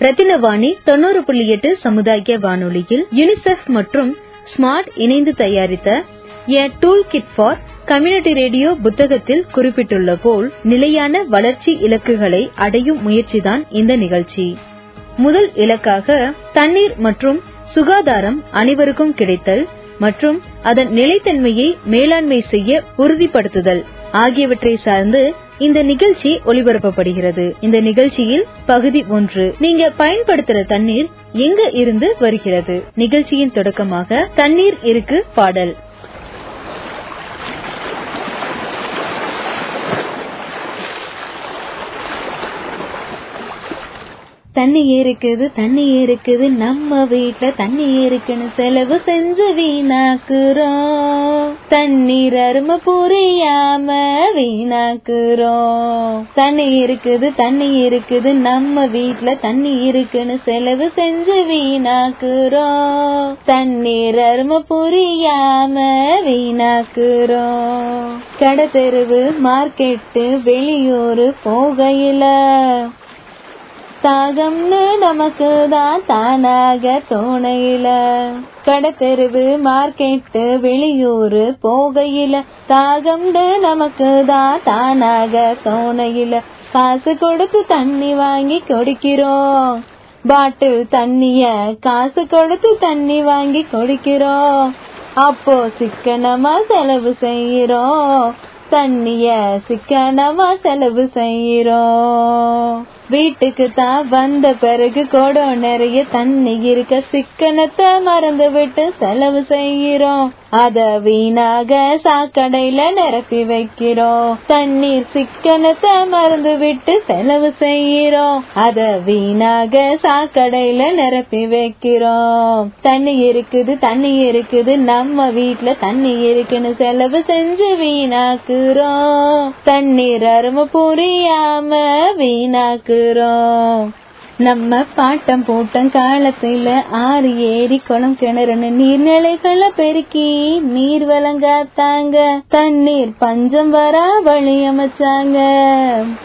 ரத்தினவாணி தொண்ணூறு புள்ளி எட்டு சமுதாய வானொலியில் யுனிசெஃப் மற்றும் ஸ்மார்ட் இணைந்து தயாரித்த a tool kit for community radio புத்தகத்தில் குறிப்பிட்டுள்ள போல் நிலையான வளர்ச்சி இலக்குகளை அடையும் முயற்சிதான் இந்த நிகழ்ச்சி. முதல் இலக்காக தண்ணீர் மற்றும் சுகாதாரம் அனைவருக்கும் கிடைத்தல் மற்றும் அதன் நிலைத்தன்மையை மேலாண்மை செய்ய உறுதிப்படுத்துதல் ஆகியவற்றை சார்ந்து இந்த நிகழ்ச்சி ஒளிபரப்பப்படுகிறது. இந்த நிகழ்ச்சியில் பகுதி ஒன்று. நீங்க பயன்படுத்துற தண்ணீர் எங்க இருந்து வருகிறது? நிகழ்ச்சியின் தொடக்கமாக தண்ணீர் இருக்கு பாடல். தண்ணி இருக்குது தண்ணி இருக்குது நம்ம வீட்ல தண்ணி இருக்குன்னு செலவு செஞ்சு வீணாக்குறோம். தண்ணீர் அருமை புரியாம வீணாக்குறோம். தண்ணி இருக்குது தண்ணி இருக்குது நம்ம வீட்ல தண்ணி இருக்குன்னு செலவு செஞ்சு வீணாக்குறோம். தண்ணீர் அருமை புரியாம வீணாக்குறோம். கடை தெருவு மார்க்கெட்டு வெளியூர் போகையில தாகம்னு நமக்கு தான் தானாக தோணையில. கடத்தெருவு மார்க்கெட்டு வெளியூரு போகையில தாகம்னு நமக்கு தான் தானாக தோணையில. காசு கொடுத்து தண்ணி வாங்கி குடிக்கிறோம். பாட்டில் தண்ணிய காசு கொடுத்து தண்ணி வாங்கி குடிக்கிறோம். அப்போ சிக்கனமா செலவு செய்யறோம் தண்ணிய சிக்கனமா செலவு செய்யறோம். வீட்டுக்கு தான் வந்த பிறகு குடம் நிறைய தண்ணி இருக்க சிக்கனத்தை மறந்து விட்டு செலவு செய்கிறோம் அத வீணாக சாக்கடையில நிரப்பி வைக்கிறோம். தண்ணீர் சிக்கனத்தை மறந்து விட்டு செலவு செய்கிறோம். அத வீணாக சாக்கடையில நிரப்பி வைக்கிறோம். தண்ணி இருக்குது தண்ணி இருக்குது. நம்ம வீட்டுல தண்ணி இருக்குன்னு செலவு செஞ்சு வீணாக்குறோம். தண்ணீர் அருமை புரியாம வீணாக்குறோம். நம்ம பாட்டம் போட்டம் காலத்துல ஆறு ஏரி குளம் கிணறுன்னு நீர்நிலைகளை பெருக்கி நீர் வழங்காத்தாங்க. தண்ணீர் பஞ்சம் வரா வழி அமைச்சாங்க.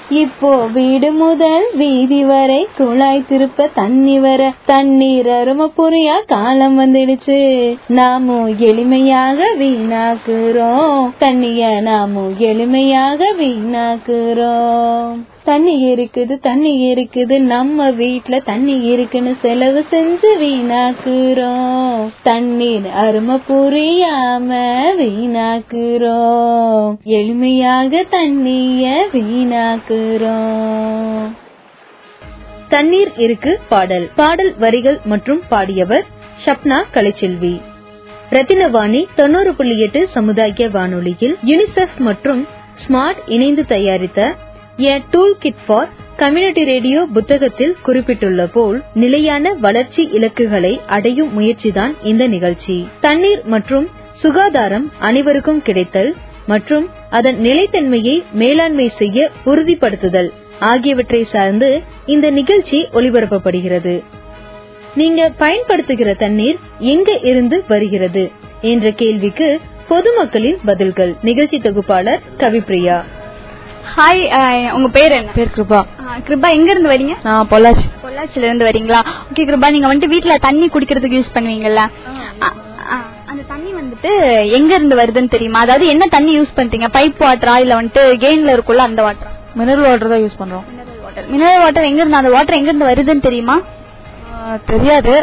இப்போ வீடு முதல் வீதி வரை குழாய் திருப்ப தண்ணி வர தண்ணீர் அருமை புரியா காலம் வந்துடுச்சு. நாமும் எளிமையாக வீணாக்குறோம். தண்ணிய நாமும் எளிமையாக வீணாக்குறோம். தண்ணி இருக்குது தண்ணி இருக்குது நம்ம வீட்ல தண்ணி இருக்குன்னு செலவு செஞ்சு வீணாக்குறோம். தண்ணீர் அருமை புரியாம வீணாக்குறோம். எளிமையாக தண்ணிய வீணாக்குறோம். தண்ணீர் இருக்கு பாடல். பாடல் வரிகள் மற்றும் பாடியவர் ஷப்னா கலைச்செல்வி. ரத்தினவாணி தொண்ணூறு புள்ளி எட்டு சமுதாய வானொலியில் யுனிசெஃப் மற்றும் ஸ்மார்ட் இணைந்து தயாரித்த a tool kit for community radio புத்தகத்தில் குறிப்பிட்டுள்ள போல் நிலையான வளர்ச்சி இலக்குகளை அடையும் முயற்சிதான் இந்த நிகழ்ச்சி. தண்ணீர் மற்றும் சுகாதாரம் அனைவருக்கும் கிடைத்தல் மற்றும் அதன் நிலைத்தன்மையை மேலாண்மை செய்ய உறுதிப்படுத்துதல் ஆகியவற்றை சார்ந்து இந்த நிகழ்ச்சி ஒளிபரப்பப்படுகிறது. நீங்க பயன்படுத்துகிற தண்ணீர் எங்க இருந்து வருகிறது? என்ற கேள்விக்கு பொதுமக்களின் பதில்கள். நிகழ்ச்சி தொகுப்பாளர் கவிப்ரியா. ஹாய் உங்க பேர் என்ன? பேர் கிருபா. கிருபா எங்க இருந்து வரீங்க? நான் பொள்ளாச்சி. பொள்ளாச்சில இருந்து வரீங்களா? ஓகே கிருபா நீங்க வந்துட்டு வீட்ல தண்ணி குடிக்கிறதுக்கு யூஸ் பண்ணுவீங்கல்ல? அந்த தண்ணி வந்துட்டு எங்க இருந்து வருதுன்னு தெரியுமா? அதாவது என்ன தண்ணி யூஸ் பண்றீங்க? பைப் வாட்டரா இல்ல வந்துட்டு கெயின்ல இருக்குல்ல அந்த வாட்டரா மினரல் வாட்டர் தான் யூஸ் பண்றோம். மினரல் வாட்டர் மினரல் வாட்டர் எங்க இருந்து அந்த வாட்டர் எங்க இருந்து வருதுன்னு தெரியுமா? தெரியாது.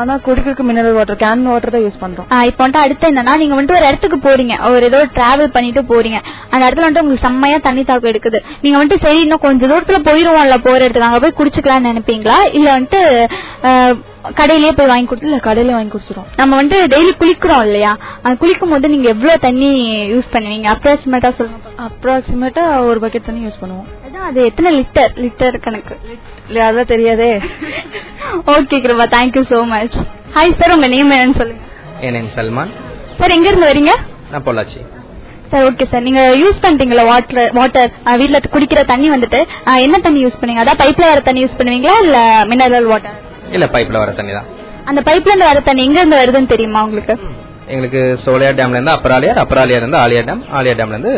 ஆனா குடிக்கிறதுக்கு மினரல் வாட்டர் கேன் வாட்டர் தான் யூஸ் பண்றோம். இப்போ வந்துட்டு அடுத்து என்னன்னா நீங்க வந்துட்டு ஒரு இடத்துக்கு போறீங்க. ஒரு ஏதோ டிராவல் பண்ணிட்டு போறீங்க. அந்த இடத்துல வந்துட்டு உங்களுக்கு செம்மையா தண்ணி தாக்கம் எடுக்குது. நீங்க வந்துட்டு சரி இன்னும் கொஞ்சம் தூரத்துல போயிருவோம்ல போற இடத்துக்கு. அங்க போய் குடிச்சுக்கலாம்னு நினைப்பீங்களா? இல்ல வந்துட்டு ஆ, கடையிலேயே போய் வாங்கி கொடுத்து இல்ல கடையில வாங்கி குடிச்சிரும் நம்ம வந்து டெய்லி குளிக்கிறோம் இல்லையா? குளிக்கும் போது நீங்க எவ்வளவு தண்ணி யூஸ் பண்ணுவீங்க? அப்ராக்சிமேட்டா சொல்லுங்க. அப்ராக்சிமேட்டா ஒரு பக்கெட் தண்ணி யூஸ் பண்ணுவோம். அதான் அது எத்தனை லிட்டர் லிட்டர் கணக்கு? இல்ல அதெல்லாம் தெரியாதே. Okay Kiruba. Thank you so much hi sir உங்க நேம் என்னன்னு சொல்லுங்க. என் நேம் சல்மான். சார் எங்க இருந்து வரீங்க? நான் பொள்ளாச்சி. சார் ஓகே சார் நீங்க யூஸ் பண்றீங்களா வாட்டர் வாட்டர் வீட்ல குடிக்கிற தண்ணி வந்துட்டு என்ன தண்ணி யூஸ் பண்ணுவீங்க? அதான் பைப்ல வர தண்ணி யூஸ் பண்ணுவீங்களா இல்ல மினரல் வாட்டர் இல்ல பைப்ல வர தண்ணி தான். அந்த பைப்ல இருந்து வர தண்ணி எங்க இருந்து வருதுன்னு தெரியுமா உங்களுக்கு? எங்களுக்கு சோலையார் டேம்ல இருந்து அப்பர் ஆலியார் அப்பர் ஆலியார் இருந்து ஆலியார் டேம் ஆலியார் டேம்ல இருந்து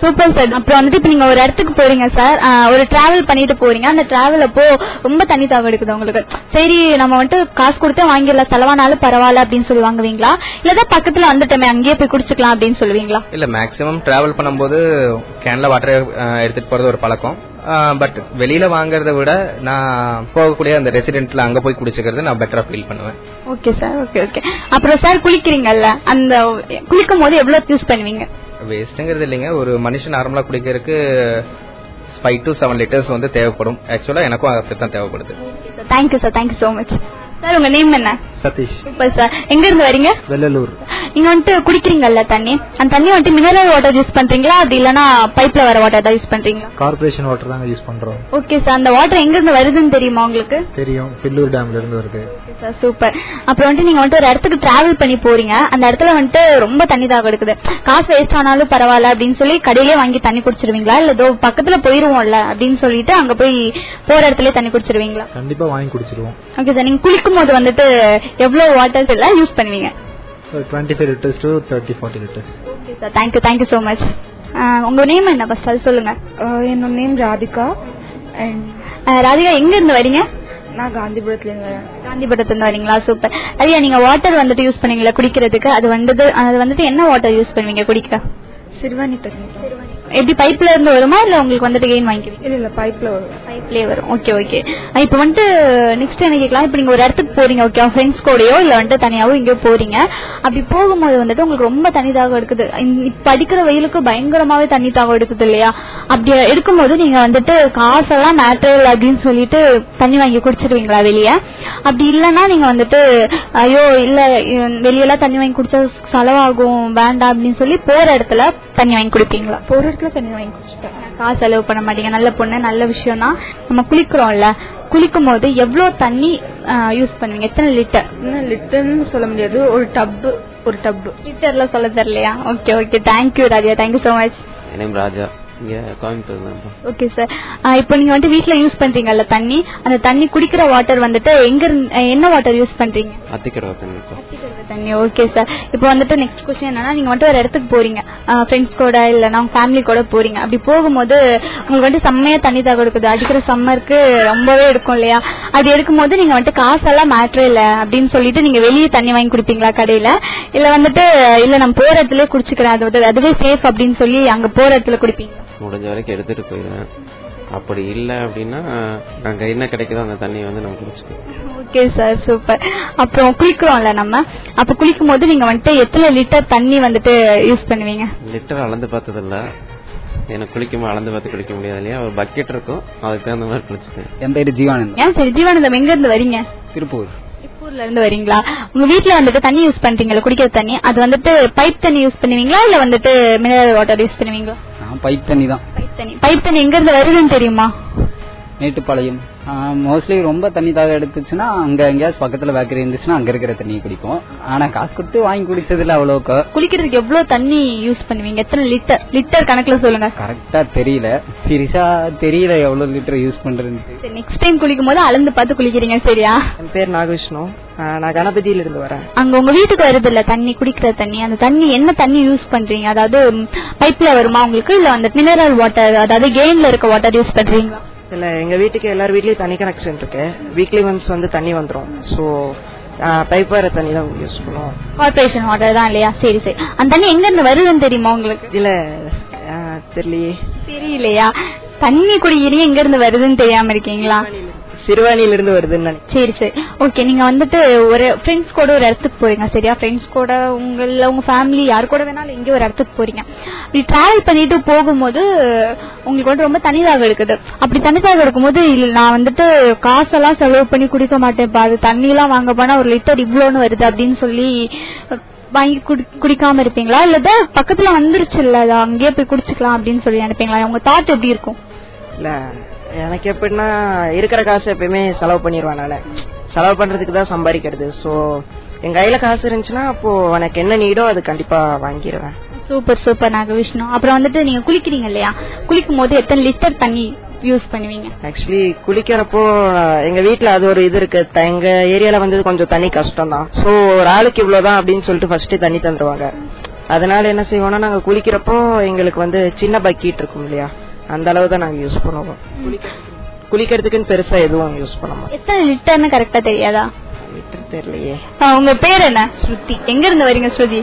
சூப்பர் சார். அப்புறம் வந்துட்டு இப்ப நீங்க ஒரு இடத்துக்கு போறீங்க சார். ஒரு டிராவல் பண்ணிட்டு போறீங்க. அந்த டிராவல் அப்போ ரொம்ப தண்ணி தாகம் எடுக்குது உங்களுக்கு. சரி நம்ம வந்துட்டு காசு கொடுத்தே வாங்கிடலாம். செலவானாலும் பரவாயில்ல அப்படின்னு சொல்லி வாங்குவீங்களா இல்லதான் பக்கத்துல வந்துட்டோமே அங்கேயே போய் குடிச்சுக்கலாம் அப்படின்னு சொல்லுவீங்களா? இல்ல மேக்ஸிமம் டிராவல் பண்ணும்போது கேன்ல வாட்டர் எடுத்துட்டு போறது ஒரு பழக்கம். பட் வெளியில வாங்குறத விட நான் போகக்கூடிய அந்த ரெசிடென்ட்ல அங்க போய் குடிச்சுக்கிறது நான் பெட்டரா ஃபீல் பண்ணுவேன். ஓகே சார் ஓகே ஓகே அப்புறம் சார் குளிக்கிறீங்கல்ல? அந்த குளிக்கும் போது எவ்வளவு யூஸ் பண்ணுவீங்க? வேஸ்ட்ங்கிறது இல்லைங்க. ஒரு மனுஷன் நார்மலா குடிக்கிறதுக்கு ஃபைவ் டு செவன் லிட்டர்ஸ் வந்து தேவைப்படும். ஆக்சுவலா எனக்கும் அப்படி தான் தேவைப்படுது thank you sir thank you so much sir உங்க நேம் என்ன? சதீஷ் சூப்பர் சார் எங்க இருந்து வரீங்க? வெள்ளலூர். நீங்க வந்துட்டு குடிக்கிறீங்கல்ல தண்ணி. அந்த தண்ணி வந்துட்டு மினரல் வாட்டர் யூஸ் பண்றீங்களா? அப்படி இல்லனா பைப்ல வர வாட்டர் தான் யூஸ் பண்றீங்களா? கார்பரேஷன் வாட்டர் தாங்க யூஸ் பண்றோம். ஓகே சார் அந்த வாட்டர் எங்க இருந்து வருதுன்னு தெரியுமா உங்களுக்கு? தெரியும். பில்லூர் டேம்ல இருந்து வருது. சார் சூப்பர் அப்புறம் வந்துட்டு நீங்க வந்துட்டு ஒரு இடத்துக்கு டிராவல் பண்ணி போறீங்க. அந்த இடத்துல வந்துட்டு ரொம்ப தண்ணி தாகம் எடுக்குது காசு வேஸ்ட் ஆனாலும் பரவாயில்ல அப்படின்னு சொல்லி கடையிலே வாங்கி தண்ணி குடிச்சிருவீங்களா? இல்ல இதோ பக்கத்துல போயிருவோம்ல அப்படின்னு சொல்லிட்டு அங்க போய் போற இடத்துல தண்ணி குடிச்சிருவீங்களா? கண்டிப்பா வாங்கி குடிச்சிருவோம். ஓகே சார் நீங்க குளிக்கும் போது வந்துட்டு எவ்வளவு வாட்டர்ஸ் எல்லாம் யூஸ் பண்ணுவீங்க? Twenty five litres to thirty forty litres okay sir thank you thank you so much உங்க நேம் என்ன ஃபர்ஸ்ட் அது சொல்லுங்க. என்னோட name Radhika. And ah, Radhika எங்க இருந்து வரீங்க? நான் காந்திபுரத்துல இருந்து வரேன். காந்திபுரத்துல இருந்து வரீங்களா? சூப்பர் ஐயா நீங்க வாட்டர் வந்துட்டு யூஸ் பண்ணீங்களா குடிக்கிறதுக்கு? அது வந்துட்டு அது வந்துட்டு என்ன வாட்டர் யூஸ் பண்ணுவீங்க குடிக்க? சிறுவாணி தண்ணி. எப்படி பைப்ல இருந்து வருமா இல்ல உங்களுக்கு வந்துட்டு கெயின் வாங்கிக்குவீங்க? இல்ல இல்ல பைப்ல வரும். பைப்லயே வரும். ஓகே ஓகே இப்போ வந்துட்டு நெக்ஸ்ட் என்ன கேட்கலாம்? இப்போ நீங்க ஒரு இடத்துக்கு போறீங்க ஓகே ஃப்ரெண்ட்ஸ் கூடயோ இல்ல வந்துட்டு தனியாவோ எங்கேயோ போறீங்க. அப்படி போகும்போது வந்துட்டு உங்களுக்கு ரொம்ப தண்ணி தாகம் எடுக்குது. இப்ப அடிக்கிற வெயிலுக்கு பயங்கரமாவே தண்ணி தாகம் எடுக்குது இல்லையா? அப்படி எடுக்கும்போது நீங்க வந்துட்டு காசெல்லாம் மேட்டர் அப்படின்னு சொல்லிட்டு தண்ணி வாங்கி குடிச்சிருவீங்களா வெளியே? அப்படி இல்லைன்னா நீங்க வந்துட்டு ஐயோ இல்ல வெளியெல்லாம் தண்ணி வாங்கி குடிச்சா செலவாகும் வேண்டாம் அப்படின்னு சொல்லி போற இடத்துல தண்ணி வாங்கி குடிப்பீங்களா? போற இடத்துல தண்ணி வாங்கி குடிச்சிட்டேன் காசு செலவு பண்ண மாட்டீங்க. நல்ல பொண்ணு நல்ல விஷயம் தான் நம்ம குளிக்கிறோம்ல. குளிக்கும் போது எவ்வளவு தண்ணி யூஸ் பண்ணுவீங்க? எத்தனை லிட்டர்? இன்னும் லிட்டர்னு சொல்ல முடியாது. ஒரு டப்பு ஒரு டப்பு. லிட்டர்ல சொல்ல தெரியலையா? Okay okay. Thank you Raja. Thank you so much N name Raja. இங்க கோயம்புத்தூர் தான் ஓகே சார் இப்போ நீங்க வந்துட்டு வீட்ல யூஸ் பண்றீங்கல்ல தண்ணி அந்த தண்ணி குடிக்கிற வாட்டர் வந்துட்டு எங்க என்ன வாட்டர் யூஸ் பண்றீங்க? அத்திக்கடவை தண்ணி தண்ணி ஓகே சார் இப்போ வந்துட்டு நெக்ஸ்ட் கொஸ்டின் என்னன்னா நீங்க வந்துட்டு ஒரு இடத்துக்கு போறீங்க. ஃப்ரெண்ட்ஸ் கூட இல்ல நான் ஃபேமிலி கூட போறீங்க. அப்படி போகும்போது உங்களுக்கு வந்துட்டு செம்மையா தண்ணி தாக கொடுக்குது. அடிக்கிற சம்மருக்கு ரொம்பவே எடுக்கும் இல்லையா? அப்படி எடுக்கும்போது நீங்க வந்துட்டு காசெல்லாம் மேட்ரே இல்ல அப்படின்னு சொல்லிட்டு நீங்க வெளியே தண்ணி வாங்கி குடிப்பீங்களா கடையில? இல்ல வந்துட்டு இல்ல நம்ம போற இடத்துல குடிச்சுக்கிறேன். அது வந்து அதுவே சேஃப் அப்படின்னு சொல்லி அங்க போற இடத்துல குடிப்பீங்க முடிஞ்ச வரைக்கும் எடுத்துட்டு போயிடுவேன் அப்படி இல்ல அப்படின்னா நாங்க என்ன கிடைக்குதோ அந்த தண்ணியை வந்து நம்ம குடிச்சுக்கோம் ஓகே சார் சூப்பர் அப்புறம் குளிக்கிறோம்ல நம்ம? அப்ப குளிக்கும் போது நீங்க வந்துட்டு எத்தனை லிட்டர் தண்ணி வந்துட்டு யூஸ் பண்ணுவீங்க? லிட்டர் அளந்து பார்த்தது இல்ல எனக்கு குளிக்கும் அளந்து பார்த்து குளிக்க முடியாது இல்லையா? ஒரு பக்கெட் இருக்கும். அதுக்கு தகுந்த மாதிரி குளிச்சுட்டேன் என் பேரு ஜீவானந்தம். ஏன் சரி ஜீவானந்தம் எங்க இருந்து வரீங்க? திருப்பூர். திருப்பூர்ல இருந்து வரீங்களா? உங்க வீட்ல வந்துட்டு தண்ணி யூஸ் பண்றீங்களா குடிக்கிற தண்ணி? அது வந்துட்டு பைப் தண்ணி யூஸ் பண்ணுவீங்களா இல்ல வந்துட்டு மினரல் வாட்டர் யூஸ் பண்ணுவீங்களா? நான் பைப் தண்ணி தான். பைப் தண்ணி பைப் தண்ணி எங்க இருந்து வருதுன்னு தெரியுமா? மேட்டுப்பாளையம். மோஸ்ட்லி ரொம்ப தண்ணி தாக எடுத்துச்சுன்னா அங்க எங்கேயாச்சும் பக்கத்துல பேக்கரி இருந்துச்சுன்னா அங்க இருக்கிற தண்ணியை குடிப்போம். ஆனா காசு கொடுத்து வாங்கி குடிச்சது இல்ல அவ்வளோக்கா குளிக்கிறதுக்கு எவ்வளவு தண்ணி யூஸ் பண்ணுவீங்க? எத்தனை லிட்டர் லிட்டர் கணக்குல சொல்லுங்க. கரெக்டா தெரியல. சீரியஸா தெரியல எவ்வளவு லிட்டர் யூஸ் பண்றேன்னு நெக்ஸ்ட் டைம் குளிக்கும் போது அளந்து பார்த்து குளிக்கிறீங்க சரியா? என் பேர் நாகவிஷ்ணு. நான் கணபதியில இருந்து வரேன். அங்க உங்க வீட்டுக்கு வருது இல்ல தண்ணி குடிக்கிற தண்ணி அந்த தண்ணி என்ன தண்ணி யூஸ் பண்றீங்க? அதாவது பைப்ல வருமா உங்களுக்கு? இல்ல அந்த மினரல் வாட்டர் அதாவது கெயின்ல இருக்க வாட்டர் யூஸ் பண்றீங்களா? இல்ல எங்க வீட்டுக்கு எல்லார் வீட்லயும் தண்ணி கனெக்ஷன் இருக்கு. வீக்லி ஒன்ஸ் வந்து தண்ணி வந்துரும். சோ பைப் வர தண்ணி தான் யூஸ் பண்ணுவோம். கார்பரேஷன் வாட்டர் தான் இல்லையா? சரி சரி. அந்த தண்ணி எங்க இருந்து வருதுன்னு தெரியுமா உங்களுக்கு? ஆஹ் தெரியலையே. தெரியலையா? தண்ணி குடிக்கிறீங்க எங்க இருந்து வருதுன்னு தெரியாம இருக்கீங்களா? சிறுவாணியில இருந்து வருதுன்னு சரி சரி. ஓகே நீங்க வந்துட்டு ஒரு ஃப்ரெண்ட்ஸ் கூட ஒரு இடத்துக்கு போறீங்க சரியா? ஃப்ரெண்ட்ஸ் கூட உங்க இல்ல உங்க ஃபேமிலி யார் கூட வேணாலும் எங்கேயோ ஒரு இடத்துக்கு போறீங்க. அப்படி டிராவல் பண்ணிட்டு போகும்போது உங்களுக்கு வந்து ரொம்ப தனிதாக எடுக்குது அப்படி தனிதாக இருக்கும்போது இல்ல நான் வந்துட்டு காசெல்லாம் செலவு பண்ணி குடிக்க மாட்டேன் பாரு தண்ணி எல்லாம் வாங்க போனா ஒரு லிட்டர் இவ்வளோன்னு வருது அப்படின்னு சொல்லி வாங்கி குடி- குடிக்காம இருப்பீங்களா? இல்ல பக்கத்துல வந்துருச்சு இல்ல அது அங்கேயே போய் குடிச்சுக்கலாம் அப்படின்னு சொல்லி நினைப்பீங்களா? உங்க தாட் எப்படி இருக்கும்? இல்ல எனக்கு எப்படின்னா இருக்கிற காசு எப்பயுமே செலவு பண்ணிடுவேன் நானு. செலவு பண்றதுக்கு தான் சம்பாதிக்கிறது. சோ என் கையில காசு இருந்துச்சுன்னா அப்போ எனக்கு என்ன நீடோ அது கண்டிப்பா வாங்கிடுவேன் சூப்பர் சூப்பர் நாக விஷ்ணு அப்புறம் வந்துட்டு நீங்க குளிக்கிறீங்க இல்லையா? குளிக்கும் போது எத்தனை லிட்டர் தண்ணி யூஸ் பண்ணுவீங்க? ஆக்சுவலி குளிக்கிறப்போ எங்க வீட்ல அது ஒரு இது இருக்கு. த- எங்க ஏரியால வந்து கொஞ்சம் தண்ணி கஷ்டம் தான் சோ ஒரு ஆளுக்கு இவ்வளவுதான் அப்படின்னு சொல்லிட்டு ஃபர்ஸ்ட் தண்ணி தந்துருவாங்க. அதனால என்ன செய்வோம்னா நாங்க குளிக்கிறப்போ எங்களுக்கு வந்து சின்ன பக்கெட் இருக்கும் இல்லையா? அந்த அளவு தான் நாங்க யூஸ் பண்ணுவோம். குளிக்கிறதுக்குன்னு. பெருசா எதுவும் யூஸ் பண்ண மாட்டோம். எத்தனை லிட்டர்னு கரெக்டா தெரியாதா? தெரியலையே. உங்க பேர் என்ன? ஸ்ருதி. எங்க இருந்து வரீங்க ஸ்ருதி?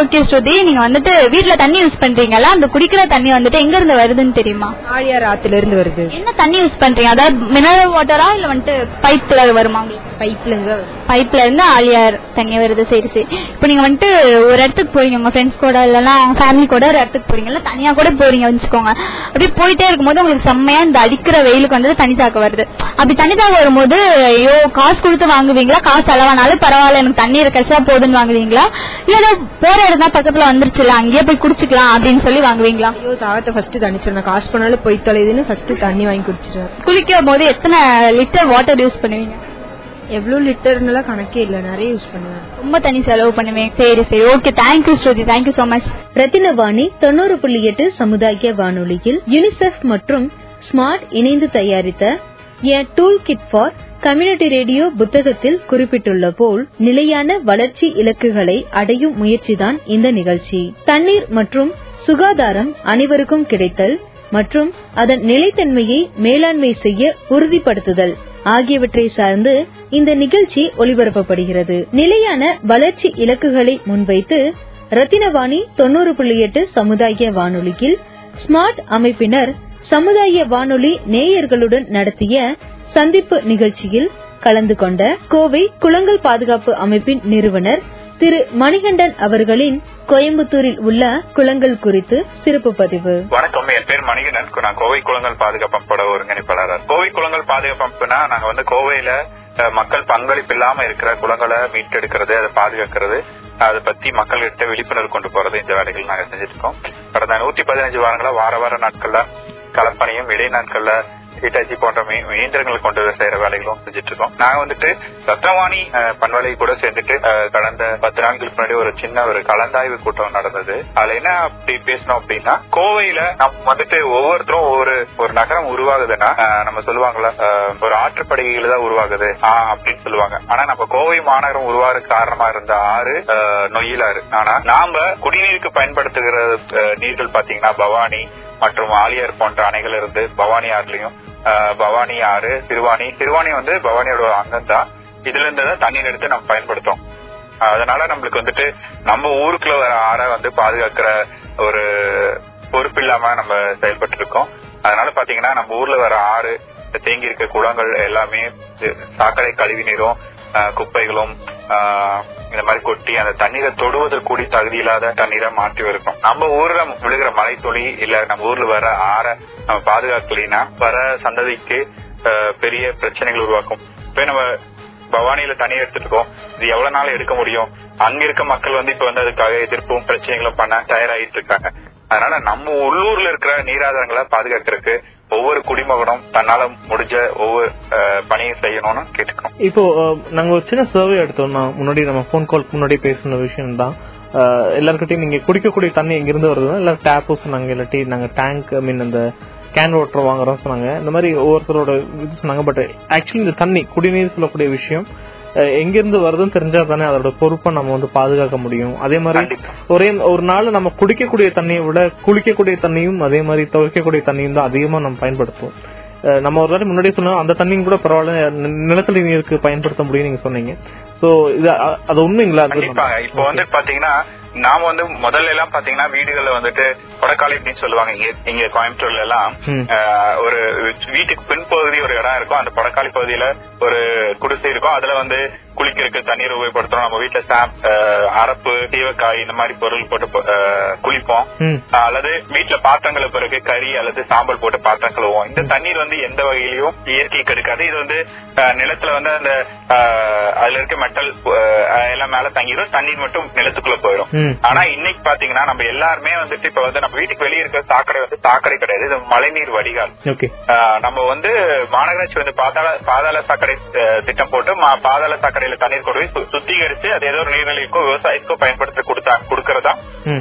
ஓகே ஸ்ருதி. நீங்க வந்துட்டு வீட்ல தண்ணி யூஸ் பண்றீங்கல்ல அந்த குடிக்கிற தண்ணி வந்துட்டு எங்க இருந்து வருதுன்னு தெரியுமா? ஆழியார் ஆத்துல இருந்து வருது. என்ன தண்ணி யூஸ் பண்றீங்க? அதாவது மினரல் வாட்டரா இல்ல வந்துட்டு பைப்ல வருமா? பைப்ல இருந்து பைப்ல இருந்து ஆலியார் தண்ணி வருது. சரி சரி. இப்போ நீங்க வந்துட்டு ஒரு இடத்துக்கு போறீங்க. உங்க ஃப்ரெண்ட்ஸ் கூட இல்லனா ஃபேமிலி கூட ஒரு இடத்துக்கு போறீங்க. இல்ல தனியா கூட போறீங்க வச்சுக்கோங்க. அப்படியே போயிட்டே இருக்கும்போது உங்களுக்கு செம்மையா இந்த அடிக்கிற வெயிலுக்கு வந்து தண்ணி தாக்க வருது. அப்படி தண்ணி தாக்க வரும்போது ஐயோ காசு கொடுத்து வாங்குவீங்களா? காசு செலவானாலும் பரவாயில்ல எனக்கு தண்ணி இருக்கச்சா போதுன்னு வாங்குவீங்களா? இல்ல போற இடம் தான் பக்கத்துல வந்துருச்சுல அங்கேயே போய் குடிச்சுக்கலாம் அப்படின்னு சொல்லி வாங்குவீங்களா? ஐயோ தாகத்தை ஃபர்ஸ்ட் தணிச்சிடணும். காசு பண்ணாலும் போய் தொலைதுன்னு ஃபர்ஸ்ட் தண்ணி வாங்கி குடிச்சிடுவேன். குளிக்கும் போது எத்தனை லிட்டர் வாட்டர் யூஸ் பண்ணுவீங்க? எவ்வளவு லிட்டர்னுலாம் கணக்கே இல்ல. நிறைய யூஸ் பண்ணுவேன். ரொம்ப தண்ணி செலவு பண்ணுவேன். சரி சரி. Okay thank you Shruti. Thank you so much Rathinavani தொண்ணூறு புள்ளி எட்டு சமுதாய வானொலியில் யுனிசெஃப் மற்றும் ஸ்மார்ட் இணைந்து தயாரித்த a tool kit for community radio புத்தகத்தில் குறிப்பிட்டுள்ள போல் நிலையான வளர்ச்சி இலக்குகளை அடையும் முயற்சிதான் இந்த நிகழ்ச்சி. தண்ணீர் மற்றும் சுகாதாரம் அனைவருக்கும் கிடைத்தல் மற்றும் அதன் நிலைத்தன்மையை மேலாண்மை செய்ய உறுதிப்படுத்துதல் ஆகியவற்றை சார்ந்து இந்த நிகழ்ச்சி ஒளிபரப்பப்படுகிறது. நிலையான வளர்ச்சி இலக்குகளை முன்வைத்து ரத்தினவாணி தொண்ணூறு புள்ளி எட்டு சமுதாய வானொலியில் ஸ்மார்ட் அமைப்பினர் சமுதாய வானொலி நேயர்களுடன் நடத்திய சந்திப்பு நிகழ்ச்சியில் கலந்து கொண்ட கோவை குளங்கள் பாதுகாப்பு அமைப்பின் நிறுவனர் திரு மணிகண்டன் அவர்களின் கோயம்புத்தூரில் உள்ள குளங்கள் குறித்து சிறப்பு பதிவு. வணக்கம் என் பேர் மணிகண்டன். நான் கோவை குளங்கள் பாதுகாப்பு பட ஒருங்கிணைப்பாளர் கோவை குளங்கள் பாதுகாப்பு நாங்க வந்து கோவையில மக்கள் பங்களிப்பு இல்லாம இருக்கிற குளங்களை மீட்டெடுக்கிறது அதை பாதுகாக்கிறது அதை பத்தி மக்கள்கிட்ட விழிப்புணர்வு கொண்டு போறது இந்த வேலைகள் நாங்க செஞ்சிருக்கோம் இருக்கோம். கடந்த நூத்தி பதினஞ்சு வாரங்களா வார வார நாட்கள்ல கலப்பனையும் இடை நாட்கள்ல ஹிட்டாச்சி போன்ற இயந்திரங்கள் இயந்திரங்களை கொண்டு செய்யற வேலைகளும் செஞ்சுட்டு இருக்கோம் நாங்க வந்துட்டு ரத்னவாணி அஹ், பண்பலை கூட சேர்ந்துட்டு அஹ், கடந்த பத்து நாட்களுக்கு முன்னாடி ஒரு சின்ன ஒரு கலந்தாய்வு கூட்டம் நடந்தது. அதுல என்ன அப்படி பேசணும் அப்படின்னா கோவையில நம்ம வந்துட்டு ஒவ்வொருத்தரும் ஒவ்வொரு ஒரு நகரம் உருவாகுதுன்னா நம்ம சொல்லுவாங்கல்ல ஒரு ஆற்றுப்படுகைகள் தான் உருவாகுது ஆஹ், அப்படின்னு சொல்லுவாங்க. ஆனா நம்ம கோவை மாநகரம் உருவாக காரணமா இருந்த ஆறு நொயிலாறு ஆனா நாம குடிநீருக்கு பயன்படுத்துகிற அஹ், நீர்கள் பாத்தீங்கன்னா பவானி மற்றும் ஆலியார் போன்ற அணைகள் இருந்து பவானி ஆறுலயும் பவானி ஆறு சிறுவாணி. சிறுவாணி வந்து பவானியோட அங்கம் தான் இதுல இருந்து தான் தண்ணீர் எடுத்து நம்ம பயன்படுத்தோம் அதனால நம்மளுக்கு வந்துட்டு நம்ம ஊருக்குள்ள வர ஆற வந்து பாதுகாக்கிற ஒரு பொறுப்பு இல்லாம நம்ம செயல்பட்டு இருக்கோம் அதனால பாத்தீங்கன்னா நம்ம ஊர்ல வர ஆறு தேங்கி இருக்க குளங்கள் எல்லாமே சாக்கடை கழிவு நீரும் குப்பைகளும் ஆஹ், இந்த மாதிரி கொட்டி அந்த தண்ணீரை தொடுவதற்கு கூடி தகுதி இல்லாத தண்ணீரை மாற்றி வருகிறோம் நம்ம ஊர்ல விழுகிற மழை துளி இல்ல நம்ம ஊர்ல வர ஆற நம்ம பாதுகாக்கலைன்னா வர சந்ததிக்கு ஆஹ், பெரிய பிரச்சனைகள் உருவாக்கும். இப்ப நம்ம பவானியில தண்ணி எடுத்துட்டு இது எவ்வளவு நாள் எடுக்க முடியும்? அங்க இருக்க மக்கள் வந்து இப்ப வந்து அதுக்காக எதிர்ப்பும் பிரச்சனைகளும் பண்ண தயாராகிட்டு இருக்காங்க. அதனால நம்ம உள்ளூர்ல இருக்கிற நீராதாரங்களை பாதுகாக்கிறதுக்கு ஒவ்வொரு குடிமகனும் தன்னால முடிஞ்ச ஒவ்வொரு பணியை பணியும் செய்யணும்னு கேட்டுக்கிறோம். இப்போ நாங்க ஒரு சின்ன சர்வே எடுத்தோம்னா முன்னாடி நம்ம ஃபோன் கால் முன்னாடி பேசின விஷயம் தான் எல்லாருக்கிட்டையும் நீங்க குடிக்கக்கூடிய தண்ணி எங்க இருந்து வருது இல்ல டேப் சொன்னாங்க இல்லாட்டி நாங்க டேங்க் ஐ மீன் அந்த கேன் வாட்டர் வாங்குறோம் சொன்னாங்க. இந்த மாதிரி ஒவ்வொருத்தரோட இது சொன்னாங்க பட் ஆக்சுவலி இந்த தண்ணி குடிநீர் சொல்லக்கூடிய விஷயம் அஹ், எங்க இருந்து வருதுன்னு தெரிஞ்சா தானே அதோட பொறுப்பை நம்ம வந்து பாதுகாக்க முடியும். அதே மாதிரி ஒரே ஒரு நாள் நம்ம குடிக்கக்கூடிய தண்ணியை விட குளிக்கக்கூடிய தண்ணியும் அதே மாதிரி துவைக்கக்கூடிய தண்ணியும் தான் அதிகமா நம்ம பயன்படுத்துவோம். நம்ம ஒரு வாட்டி முன்னாடியே சொன்னோம் அந்த தண்ணியும் கூட பரவாயில்ல நிலத்தடி நீருக்கு பயன்படுத்த முடியும் நீங்க சொன்னீங்க. சோ இது அது உண்மைங்களா? இப்போ வந்து பாத்தீங்கன்னா நாம வந்து முதல்ல எல்லாம் பாத்தீங்கன்னா வீடுகள்ல வந்துட்டு கொடக்காலை அப்படின்னு சொல்லுவாங்க. இங்க இங்க கோயம்புத்தூர்ல எல்லாம் ஒரு வீட்டுக்கு பின்பகுதி ஒரு இடம் இருக்கும். அந்த கொடக்காலி பகுதியில ஒரு குடிசை இருக்கும். அதுல வந்து குளிக்கிறதுக்கு தண்ணீர் உபயோகப்படுத்துறோம். நம்ம வீட்டுல சாப் அரப்பு தீவக்காய் இந்த மாதிரி பொருள் போட்டு குளிப்போம். அல்லது வீட்டுல பாத்திரங்களை பிறகு கறி அல்லது சாம்பல் போட்டு பாத்திரம் கழுவுவோம். இந்த தண்ணீர் வந்து எந்த வகையிலயும் இயற்கை கெடுக்காது இது வந்து நிலத்துல வந்து அந்த அதுல இருக்க மெட்டல் எல்லாம் மேல தங்கிடும் தண்ணீர் மட்டும் நிலத்துக்குள்ள போயிடும். ஆனா இன்னைக்கு பாத்தீங்கன்னா நம்ம எல்லாருமே வந்துட்டு இப்ப வந்து நம்ம வீட்டுக்கு வெளியே இருக்கிற சாக்கடை வந்து சாக்கடை கிடையாது. இது மழைநீர் வடிகால். நம்ம வந்து மாநகராட்சி வந்து பாதாள பாதாள சாக்கடை திட்டம் போட்டு பாதாள சாக்கடை நீர்நிலையில தண்ணீர் கொண்டு போய் சுத்திகரிச்சு அது ஏதோ ஒரு நீர்நிலைக்கோ விவசாயத்துக்கோ பயன்படுத்த கொடுத்தா கொடுக்கறதா ம்.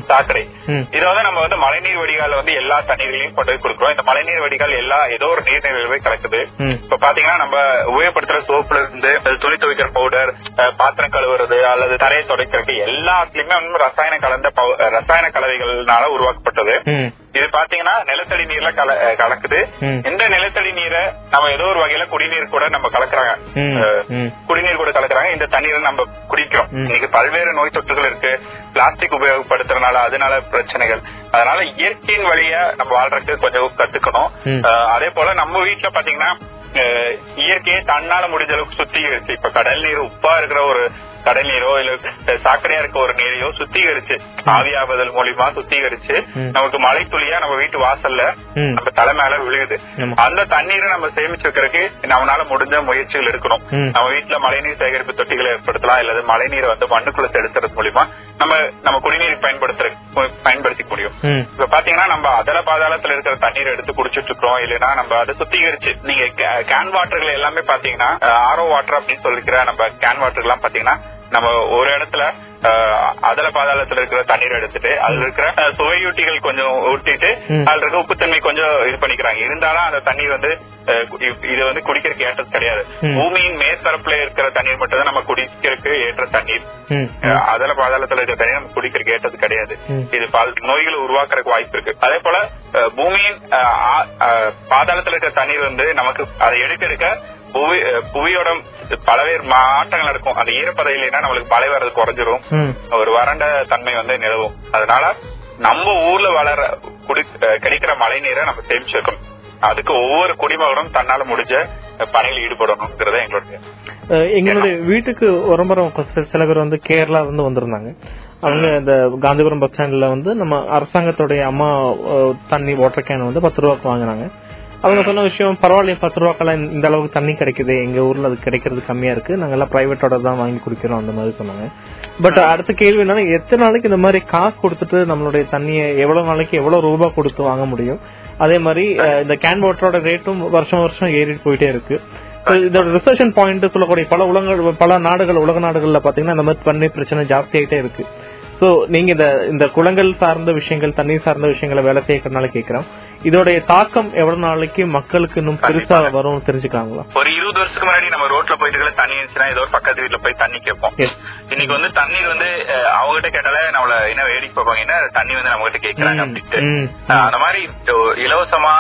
சாக்கடை ம். இது வந்து நம்ம வந்து மழைநீர் வடிகால் வந்து எல்லா தண்ணீர்களையும் கொண்டு போய் கொடுக்குறோம் இந்த மழைநீர் வடிகால் எல்லா ஏதோ ஒரு நீர்நிலையில போய் கலக்குது. இப்ப பாத்தீங்கன்னா நம்ம உபயோகப்படுத்துற சோப்புல இருந்து துணி துவைக்கிற பவுடர் பாத்திரம் கழுவுறது அல்லது தரையை துடைக்கிறதுக்கு எல்லாத்துலயுமே வந்து ரசாயன கலந்த பவு- ரசாயன கலவைகள்னால உருவாக்கப்பட்டது. இது பாத்தீங்கன்னா நிலத்தடி நீர்ல கல கலக்குது. இந்த நிலத்தடி நீரை நம்ம ஏதோ ஒரு வகையில குடிநீர் கூட நம்ம கலக்குறாங்க. குடிநீர் கூட கலக்குறாங்க. இந்த தண்ணீரை நம்ம குடிக்கிறோம். இன்னைக்கு பல்வேறு நோய் தொற்றுகள் இருக்கு. பிளாஸ்டிக் உபயோகப்படுத்துறதுனால அதனால பிரச்சனைகள். அதனால இயற்கையின் வழியா நம்ம வாழ்றதுக்கு கொஞ்சம் கத்துக்கணும். அதே போல நம்ம வீட்டுல பாத்தீங்கன்னா இயற்கையை தன்னால முடிஞ்ச அளவுக்கு சுத்திகரிச்சு இப்ப கடல் நீர் உப்பா இருக்கிற ஒரு கடல் நீரோ இல்ல சாக்கடையா இருக்க ஒரு நீரையோ சுத்திகரிச்சு ஆவியாவதல் மூலியமா சுத்திகரிச்சு. நமக்கு மழை துளியா நம்ம வீட்டு வாசல்ல. நம்ம தலை மேல விழுகுது. அந்த தண்ணீரை நம்ம சேமிச்சு வைக்கிறதுக்கு நம்மளால முடிஞ்ச முயற்சிகள் எடுக்கணும் ம். நம்ம வீட்டுல மழைநீர் சேகரிப்பு தொட்டிகளை ஏற்படுத்தலாம் இல்லது மழைநீரை வந்து மண்ணுக்குள்ள செலுத்துறது மூலியமா நம்ம நம்ம குடிநீர் பயன்படுத்துற பயன்படுத்திக்க முடியும். இப்ப பாத்தீங்கன்னா நம்ம அதல பாதாளத்துல இருக்கிற தண்ணீரை எடுத்து குடிச்சிட்டு இருக்கோம் இல்லைன்னா நம்ம அதை சுத்திகரிச்சு நீங்க கேன் வாட்டர்கள் எல்லாமே பாத்தீங்கன்னா ஆரோ வாட்டர் அப்படின்னு சொல்லிக்கிற நம்ம கேன் வாட்டர் எல்லாம் பாத்தீங்கன்னா நம்ம ஒரு இடத்துல அதல பாதாளத்துல இருக்கிற தண்ணீர் எடுத்துட்டு அதுல இருக்கிற சுவையூட்டிகள் கொஞ்சம் ஊட்டிட்டு. அதுல இருக்க உப்புத்தன்மை கொஞ்சம் இது பண்ணிக்கிறாங்க இருந்தாலும் அந்த தண்ணீர் வந்து இது வந்து குடிக்கிறதுக்கு ஏற்றது கிடையாது. பூமியின் மேற்பரப்புல இருக்கிற தண்ணீர் மட்டும் தான் நம்ம குடிக்கிறதுக்கு ஏற்ற தண்ணீர் அதல பாதாளத்துல இருக்கிற தண்ணீர் நம்ம குடிக்கிறதுக்கு ஏற்றது கிடையாது. இது பல நோய்களை உருவாக்குறதுக்கு வாய்ப்பு இருக்கு அதே போல பூமியின் பாதாளத்துல இருக்கிற தண்ணீர் வந்து நமக்கு அதை எடுக்க எடுக்க புவி புவியோட பலவேறு மாற்றங்கள் நடக்கும் அந்த ஈரப்பதம் இல்லைன்னா நம்மளுக்கு மழை வர்றது குறைஞ்சிரும். ஒரு வறண்ட தன்மை வந்து நிலவும். அதனால நம்ம ஊர்ல வளர குடி கிடைக்கிற மழை நீரை நம்ம சேமிச்சு வைக்கணும் அதுக்கு ஒவ்வொரு குடிமகனும் தன்னால முடிஞ்ச பணியில் ஈடுபடணுங்கிறத எங்களுடைய எங்களுடைய வீட்டுக்கு உரம்பரம் சில பேர் வந்து கேரளா இருந்து வந்திருந்தாங்க. அவங்க இந்த காந்திபுரம் பஸ் ஸ்டாண்ட்ல வந்து நம்ம அரசாங்கத்துடைய அம்மா தண்ணி வாட்டர் கேன் வந்து பத்து ரூபாய்க்கு வாங்கினாங்க. அவங்க சொன்ன விஷயம் பரவாயில்லையே பத்து ரூபாக்கெல்லாம் இந்த அளவுக்கு தண்ணி கிடைக்குது எங்க ஊர்ல அது கிடைக்கிறது கம்மியா இருக்கு. நாங்க எல்லாம் பிரைவேட்டோட தான் வாங்கி குடிக்கிறோம் அந்த மாதிரி சொன்னாங்க. பட் அடுத்த கேள்வி என்னன்னா எத்தனை நாளைக்கு இந்த மாதிரி காசு கொடுத்துட்டு நம்மளுடைய தண்ணியை எவ்வளவு நாளைக்கு எவ்வளவு ரூபாய் கொடுத்து வாங்க முடியும்? அதே மாதிரி இந்த கேன் வாட்டரோட ரேட்டும் வருஷம் வருஷம் ஏறிட்டு போயிட்டே இருக்கு. So, இதோட ரிசர்ஷன் பாயிண்ட் சொல்லக்கூடிய பல உலகங்கள் பல நாடுகள் உலக நாடுகள்ல பாத்தீங்கன்னா இந்த மாதிரி தண்ணி பிரச்சனை ஜாஸ்தி ஆயிட்டே இருக்கு. சோ நீங்க இந்த இந்த குளங்கள் சார்ந்த விஷயங்கள் தண்ணீர் சார்ந்த விஷயங்களை வேலை செய்யறதுனால கேக்குறோம் இதோடைய தாக்கம் எவ்வளவு நாளைக்கு மக்களுக்கு இன்னும் பெருசா வரும் தெரிஞ்சுக்காங்களா ஒரு இருபது வருஷத்துக்கு முன்னாடி நம்ம ரோட்ல போயிட்டு தண்ணி இருந்துச்சுன்னா ஏதோ ஒரு பக்கத்து வீட்டுல போய் தண்ணி கேட்போம். இன்னைக்கு வந்து தண்ணீர் வந்து அவங்ககிட்ட கேட்டாலே நம்மள என்ன வேடிக்கை பார்ப்பாங்க? என்ன தண்ணி வந்து நம்ம கிட்ட கேக்குறாங்க ம், அப்படின்ட்டு அந்த மாதிரி இலவசமா